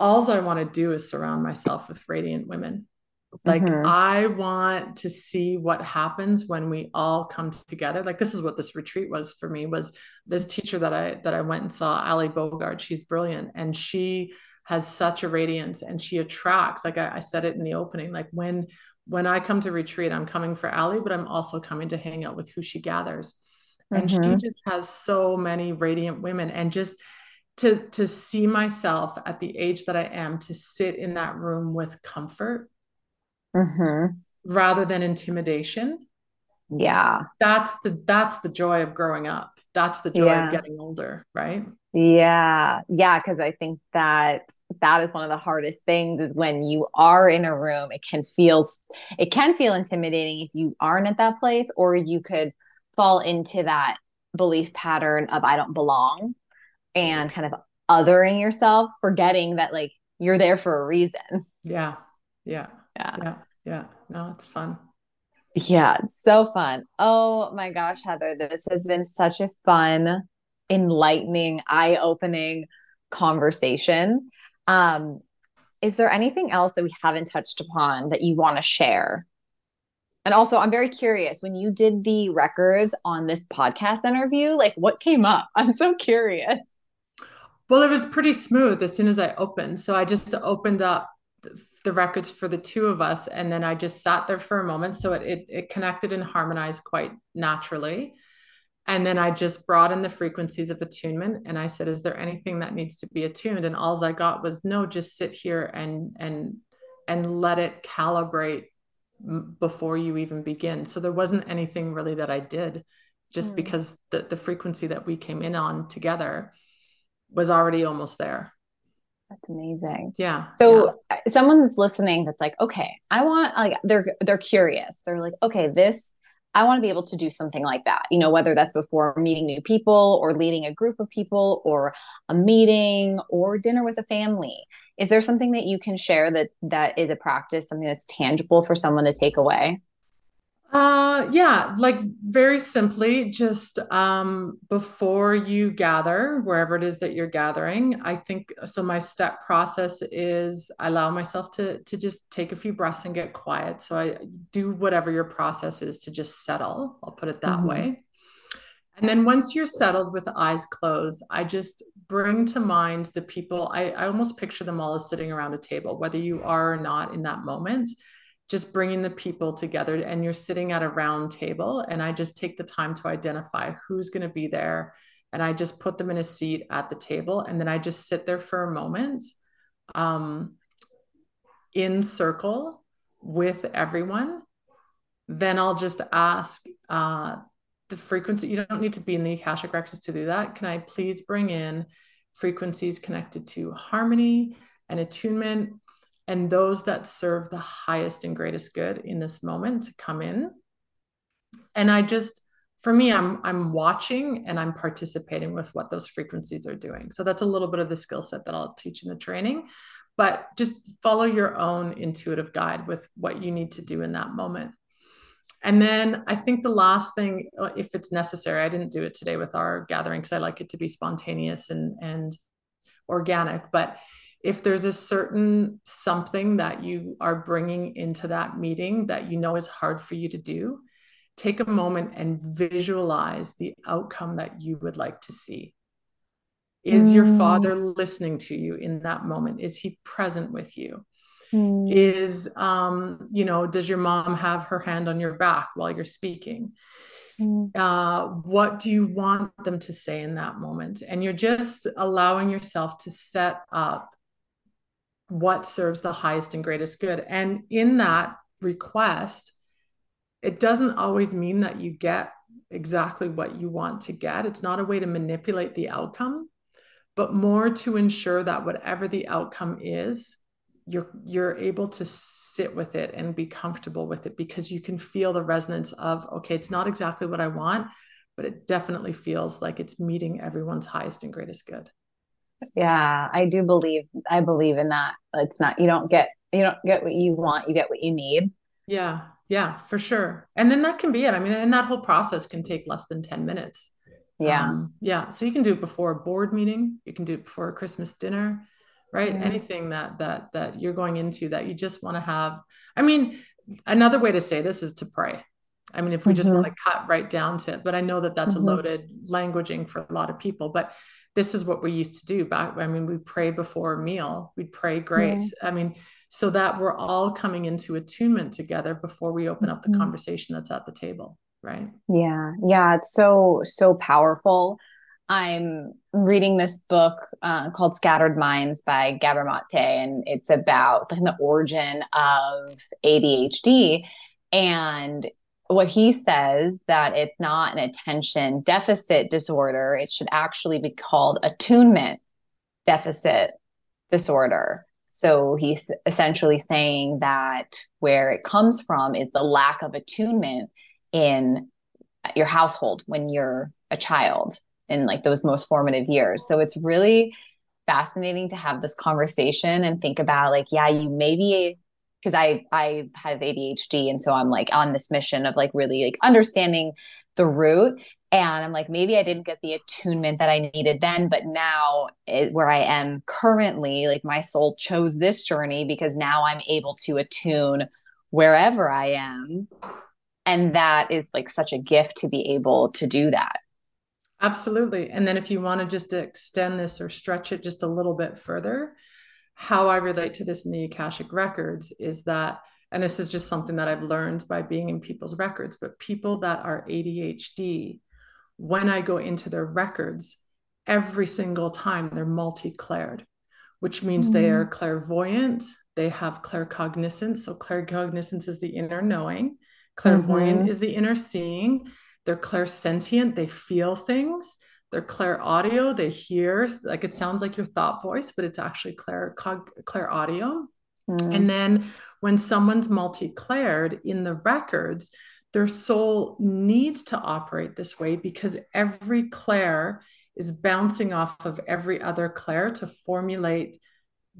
all I want to do is surround myself with radiant women. Like mm-hmm. I want to see what happens when we all come together. Like this is what this retreat was for me was this teacher that I that I went and saw, Ali Bogard. She's brilliant and she has such a radiance and she attracts, like I, I said it in the opening, like when when I come to retreat, I'm coming for Ali, but I'm also coming to hang out with who she gathers. And mm-hmm. she just has so many radiant women and just to to see myself at the age that I am to sit in that room with comfort mm-hmm. rather than intimidation. Yeah. That's the that's the joy of growing up. That's the joy yeah. of getting older right? Yeah. Yeah because i think that that is one of the hardest things is when you are in a room it can feel it can feel intimidating if you aren't at that place or you could fall into that belief pattern of i don't belong and kind of othering yourself forgetting that like you're there for a reason. Yeah. Yeah yeah. Yeah. Yeah. No, it's fun. Yeah, it's so fun. Oh my gosh, Heather, this has been such a fun, enlightening, eye opening conversation. Um, is there anything else that we haven't touched upon that you want to share? And also, I'm very curious when you did the records on this podcast interview, like what came up? I'm so curious. Well, it was pretty smooth as soon as I opened. So I just opened up the records for the two of us and then i just sat there for a moment. So it, it, it connected and harmonized quite naturally. And then i just brought in the frequencies of attunement and i said is there anything that needs to be attuned? And all i got was no just sit here and and and let it calibrate before you even begin. So there wasn't anything really that i did just mm. because the, the frequency that we came in on together was already almost there that's amazing. Yeah. So yeah. Uh, someone that's listening that's like, okay, I want like they're they're curious. They're like, okay, this I want to be able to do something like that. You know, whether that's before meeting new people or leading a group of people or a meeting or dinner with a family. Is there something that you can share that that is a practice, something that's tangible for someone to take away? Uh, yeah, like very simply, just um, before you gather, wherever it is that you're gathering, I think so. My step process is I allow myself to to just take a few breaths and get quiet. So I do whatever your process is to just settle. I'll put it that mm-hmm. way. And then once you're settled with eyes closed, I just bring to mind the people. I, I almost picture them all as sitting around a table, whether you are or not in that moment just bringing the people together and you're sitting at a round table and i just take the time to identify who's going to be there and i just put them in a seat at the table and then i just sit there for a moment um, in circle with everyone. Then i'll just ask uh, the frequency you don't need to be in the akashic records to do that. Can i please bring in frequencies connected to harmony and attunement and those that serve the highest and greatest good in this moment to come in. And i just for me i'm i'm watching and i'm participating with what those frequencies are doing. So that's a little bit of the skill set that i'll teach in the training. But just follow your own intuitive guide with what you need to do in that moment. And then i think the last thing uh, if it's necessary i didn't do it today with our gathering because i like it to be spontaneous and and organic but if there's a certain something that you are bringing into that meeting that you know is hard for you to do, take a moment and visualize the outcome that you would like to see. Is mm. your father listening to you in that moment? Is he present with you? Mm. Is, um, you know, does your mom have her hand on your back while you're speaking? Mm. Uh, what do you want them to say in that moment? And you're just allowing yourself to set up what serves the highest and greatest good. And in that request, it doesn't always mean that you get exactly what you want to get. It's not a way to manipulate the outcome, but more to ensure that whatever the outcome is, you're you're able to sit with it and be comfortable with it because you can feel the resonance of okay, it's not exactly what I want, but it definitely feels like it's meeting everyone's highest and greatest good. Yeah, I do believe I believe in that. It's not you don't get you don't get what you want, you get what you need. Yeah. Yeah, for sure. And then that can be it. I mean, and that whole process can take less than 10 minutes. Yeah. Um, yeah. So you can do it before a board meeting, you can do it before a Christmas dinner, right? Mm-hmm. Anything that that that you're going into that you just want to have. I mean, another way to say this is to pray. I mean, if we mm-hmm. just want to cut right down to it, but I know that that's mm-hmm. a loaded languaging for a lot of people, but this is what we used to do back. I mean, we pray before a meal, we'd pray grace. I mean, so that we're all coming into attunement together before we open up the mm-hmm. conversation that's at the table right yeah yeah it's so so powerful i'm reading this book uh, called scattered minds by gabor mate and it's about the origin of adhd and what he says that it's not an attention deficit disorder it should actually be called attunement deficit disorder so he's essentially saying that where it comes from is the lack of attunement in your household when you're a child in like those most formative years. So it's really fascinating to have this conversation and think about like, yeah, you maybe because I I have ADHD and so I'm like on this mission of like really like understanding the root. And i'm like maybe i didn't get the attunement that i needed then but now it, where i am currently like my soul chose this journey because now i'm able to attune wherever i am. And that is like such a gift to be able to do that. Absolutely. And then if you want to just extend this or stretch it just a little bit further how i relate to this in the akashic records is that and this is just something that I've learned by being in people's records, but people that are ADHD when I go into their records, every single time they're multi-claired, which means mm. they are mm. clairvoyant, they have claircognizance. So claircognizance is the inner knowing, clairvoyant mm-hmm. is the inner seeing. They're clairsentient, they feel things. They're clear audio they hear, like it sounds like your thought voice, but it's actually clair, cog, clairaudio. Mm. And then when someone's multi-claired in the records, their soul needs to operate this way because every clair is bouncing off of every other clair to formulate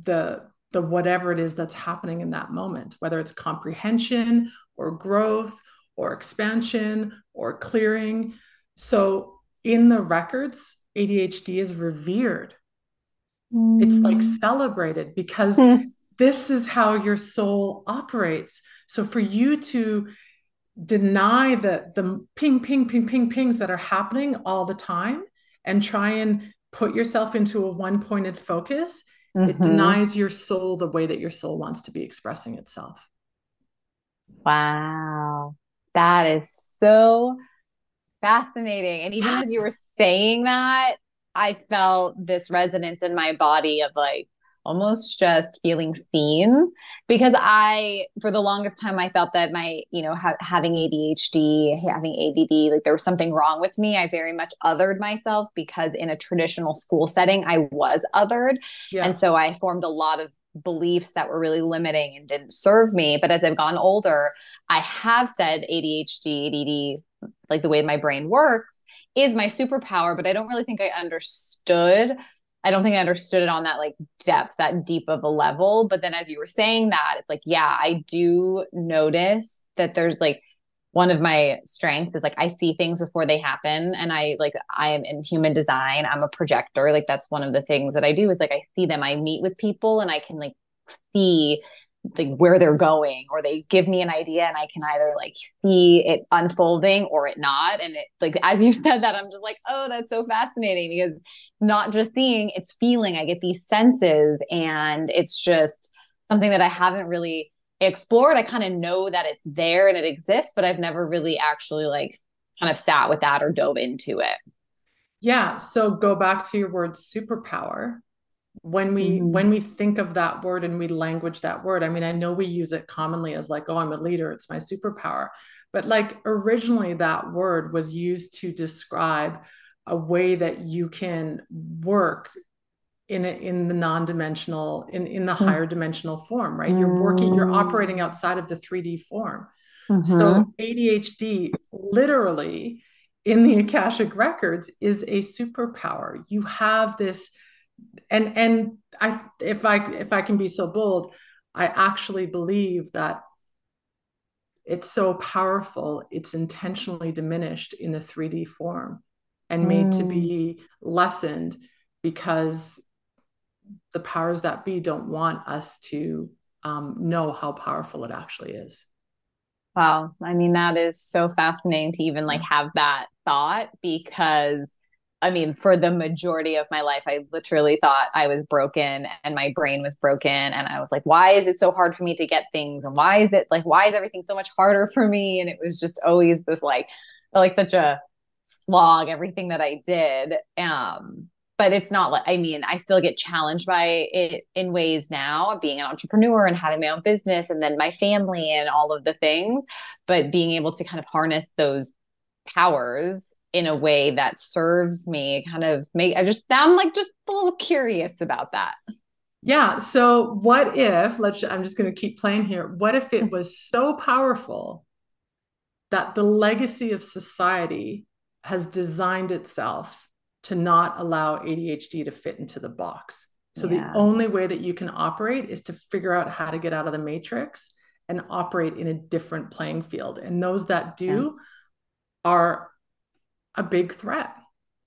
the the whatever it is that's happening in that moment whether it's comprehension or growth or expansion or clearing so in the records adhd is revered mm. it's like mm. celebrated because mm. this is how your soul operates so for you to deny the the ping ping ping ping pings that are happening all the time and try and put yourself into a one pointed focus mm-hmm. it denies your soul the way that your soul wants to be expressing itself wow that is so fascinating and even as you were saying that i felt this resonance in my body of like almost just feeling seen because I, for the longest time, I felt that my, you know, ha- having ADHD, having ADD, like there was something wrong with me. I very much othered myself because in a traditional school setting, I was othered. Yeah. And so I formed a lot of beliefs that were really limiting and didn't serve me. But as I've gotten older, I have said ADHD, ADD, like the way my brain works is my superpower, but I don't really think I understood I don't think I understood it on that like depth, that deep of a level. But then as you were saying that, it's like, yeah, I do notice that there's like one of my strengths is like I see things before they happen. And I like I am in human design. I'm a projector. Like that's one of the things that I do is like I see them. I meet with people and I can like see like where they're going or they give me an idea and I can either like see it unfolding or it not and it like as you said that I'm just like oh that's so fascinating because not just seeing it's feeling I get these senses and it's just something that I haven't really explored. I kind of know that it's there and it exists, but I've never really actually like kind of sat with that or dove into it. Yeah. So go back to your word superpower. When we mm-hmm. when we think of that word and we language that word, I mean, I know we use it commonly as like, oh, I'm a leader, it's my superpower. But like originally that word was used to describe a way that you can work in a, in the non-dimensional in in the mm-hmm. higher dimensional form right you're working you're operating mm. outside of the 3d form mm-hmm. so adhd literally in the akashic records is a superpower you have this and and i if i if i can be so bold i actually believe that it's so powerful it's intentionally diminished in the 3d form and made mm. to be lessened because the powers that be don't want us to um, know how powerful it actually is. Wow. I mean, that is so fascinating to even like have that thought because I mean, for the majority of my life, I literally thought I was broken and my brain was broken. And I was like, why is it so hard for me to get things? And why is it like, why is everything so much harder for me? And it was just always this like, like such a slog, everything that I did. Um, but it's not like I mean, I still get challenged by it in ways now, being an entrepreneur and having my own business and then my family and all of the things. But being able to kind of harness those powers in a way that serves me kind of make I just I'm like just a little curious about that. Yeah. So what if let's I'm just going to keep playing here. What if it was so powerful that the legacy of society has designed itself to not allow ADHD to fit into the box. So yeah. the only way that you can operate is to figure out how to get out of the matrix and operate in a different playing field. And those that do yeah. are a big threat.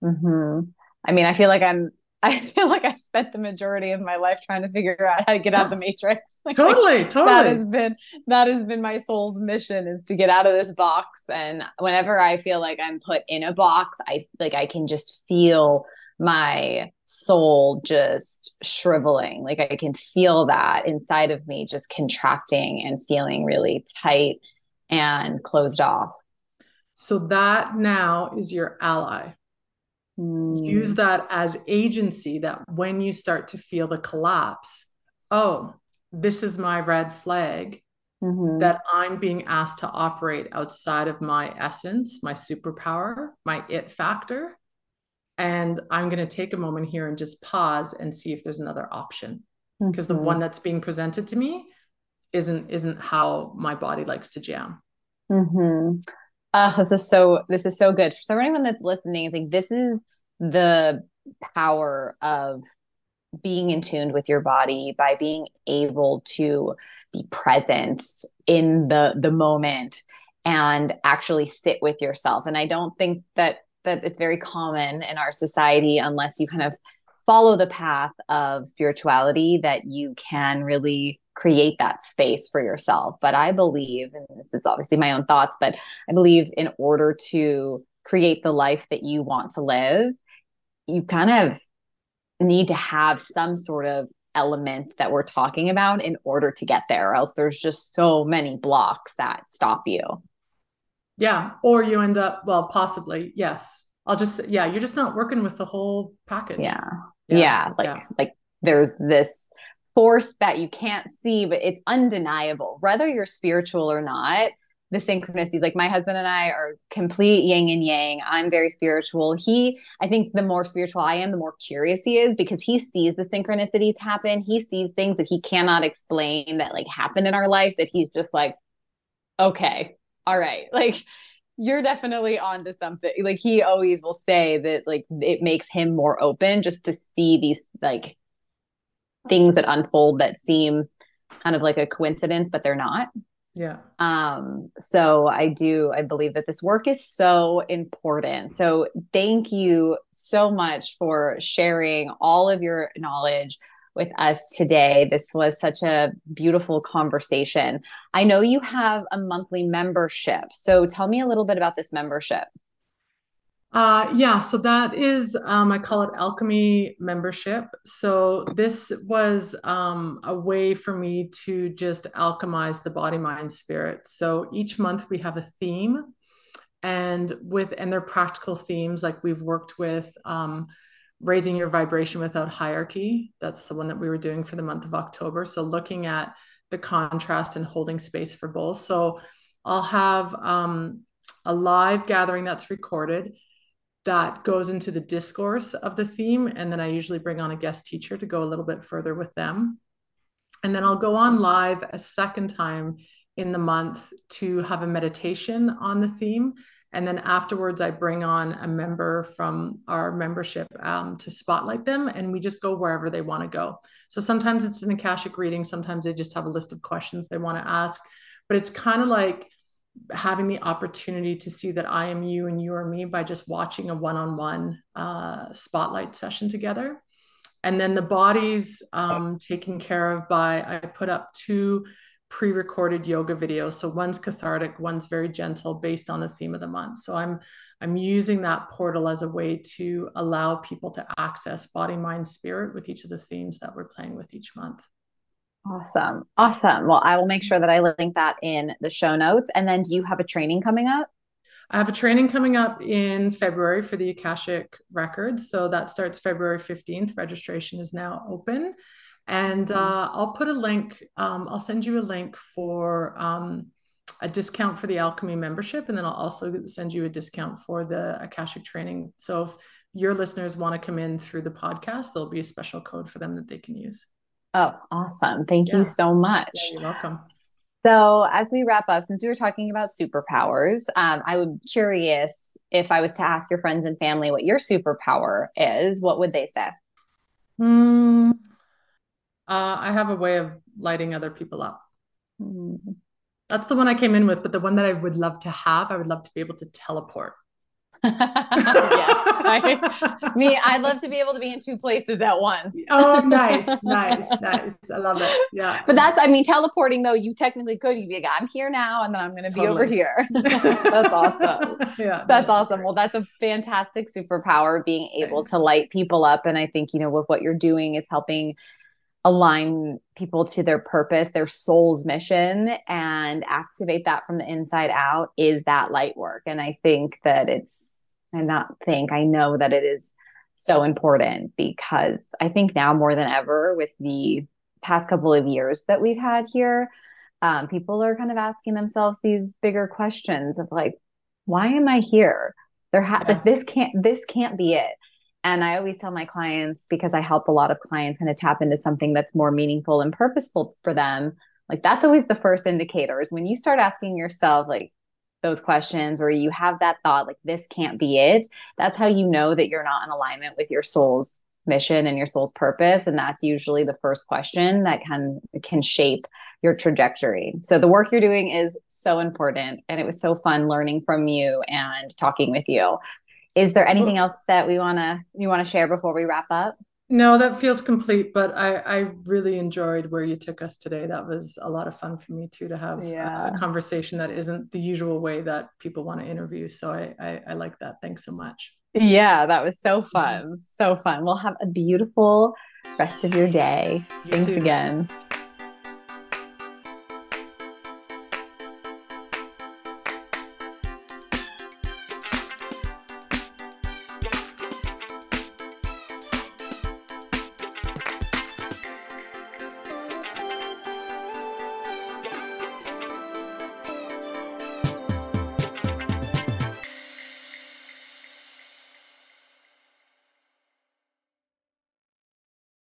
Mm-hmm. I mean, I feel like I'm I feel like I've spent the majority of my life trying to figure out how to get out of the matrix. Like, totally, like, totally. That has been that has been my soul's mission is to get out of this box. And whenever I feel like I'm put in a box, I like I can just feel my soul just shriveling. Like I can feel that inside of me just contracting and feeling really tight and closed off. So that now is your ally Mm. Use that as agency that when you start to feel the collapse, oh, this is my red flag mm-hmm. that I'm being asked to operate outside of my essence, my superpower, my it factor. And I'm going to take a moment here and just pause and see if there's another option. Because mm-hmm. the one that's being presented to me isn't isn't how my body likes to jam. Mm-hmm. Oh, this is so this is so good. For anyone that's listening, I think this is the power of being in tune with your body by being able to be present in the the moment and actually sit with yourself. And I don't think that that it's very common in our society unless you kind of follow the path of spirituality that you can really create that space for yourself. But I believe, and this is obviously my own thoughts, but I believe in order to create the life that you want to live, you kind of need to have some sort of element that we're talking about in order to get there, or else there's just so many blocks that stop you. Yeah. Or you end up, well, possibly, yes. I'll just, yeah, you're just not working with the whole package. Yeah. Yeah. yeah. Like, yeah. like there's this force that you can't see, but it's undeniable, whether you're spiritual or not. The synchronicities, like my husband and I are complete yin and yang. I'm very spiritual. He, I think the more spiritual I am, the more curious he is because he sees the synchronicities happen. He sees things that he cannot explain that like happen in our life that he's just like, okay, all right. Like, you're definitely onto something. Like he always will say that like it makes him more open just to see these like things that unfold that seem kind of like a coincidence, but they're not. Yeah. Um, so I do, I believe that this work is so important. So thank you so much for sharing all of your knowledge with us today. This was such a beautiful conversation. I know you have a monthly membership. So tell me a little bit about this membership. Uh, yeah, so that is, um, I call it alchemy membership. So this was um, a way for me to just alchemize the body, mind, spirit. So each month we have a theme, and with and they're practical themes. Like we've worked with um, raising your vibration without hierarchy. That's the one that we were doing for the month of October. So looking at the contrast and holding space for both. So I'll have um, a live gathering that's recorded that goes into the discourse of the theme. And then I usually bring on a guest teacher to go a little bit further with them. And then I'll go on live a second time in the month to have a meditation on the theme. And then afterwards, I bring on a member from our membership um, to spotlight them, and we just go wherever they want to go. So sometimes it's an Akashic reading, sometimes they just have a list of questions they want to ask. But it's kind of like having the opportunity to see that I am you and you are me by just watching a one on one spotlight session together. And then the body's um, taken care of by, I put up two pre recorded yoga videos. So one's cathartic, one's very gentle based on the theme of the month. So I'm I'm using that portal as a way to allow people to access body, mind, spirit with each of the themes that we're playing with each month. Awesome. Awesome. Well, I will make sure that I link that in the show notes. And then do you have a training coming up? I have a training coming up in February for the Akashic Records. So that starts February 15th. Registration is now open. And mm-hmm. uh, I'll put a link, um, I'll send you a link for um, a discount for the Alchemy membership. And then I'll also send you a discount for the Akashic training. So if your listeners want to come in through the podcast, there'll be a special code for them that they can use. Oh, awesome. Thank yeah. you so much. Yeah, you're welcome. So, as we wrap up, since we were talking about superpowers, um, I would be curious if I was to ask your friends and family what your superpower is, what would they say? Mm, uh, I have a way of lighting other people up. Mm. That's the one I came in with, but the one that I would love to have, I would love to be able to teleport yes. I, me, I'd love to be able to be in two places at once. oh, nice, nice, nice. I love it. Yeah. But that's, I mean, teleporting though, you technically could. You'd be like, I'm here now, and then I'm going to be over here. that's awesome. Yeah. That's awesome. Well, that's a fantastic superpower being able Thanks. to light people up. And I think, you know, with what you're doing is helping align people to their purpose, their soul's mission, and activate that from the inside out is that light work. And I think that it's, I not think, I know that it is so important because I think now more than ever, with the past couple of years that we've had here, um, people are kind of asking themselves these bigger questions of like, why am I here? There ha- yeah. this can't this can't be it. And I always tell my clients, because I help a lot of clients kind of tap into something that's more meaningful and purposeful for them. Like that's always the first indicators when you start asking yourself, like, those questions or you have that thought like this can't be it that's how you know that you're not in alignment with your soul's mission and your soul's purpose and that's usually the first question that can can shape your trajectory so the work you're doing is so important and it was so fun learning from you and talking with you is there anything else that we want to you want to share before we wrap up? No, that feels complete, but I, I really enjoyed where you took us today. That was a lot of fun for me too to have yeah. a conversation that isn't the usual way that people want to interview. So I, I, I like that. Thanks so much. Yeah, that was so mm-hmm. fun. So fun. We'll have a beautiful rest of your day. You Thanks too. again.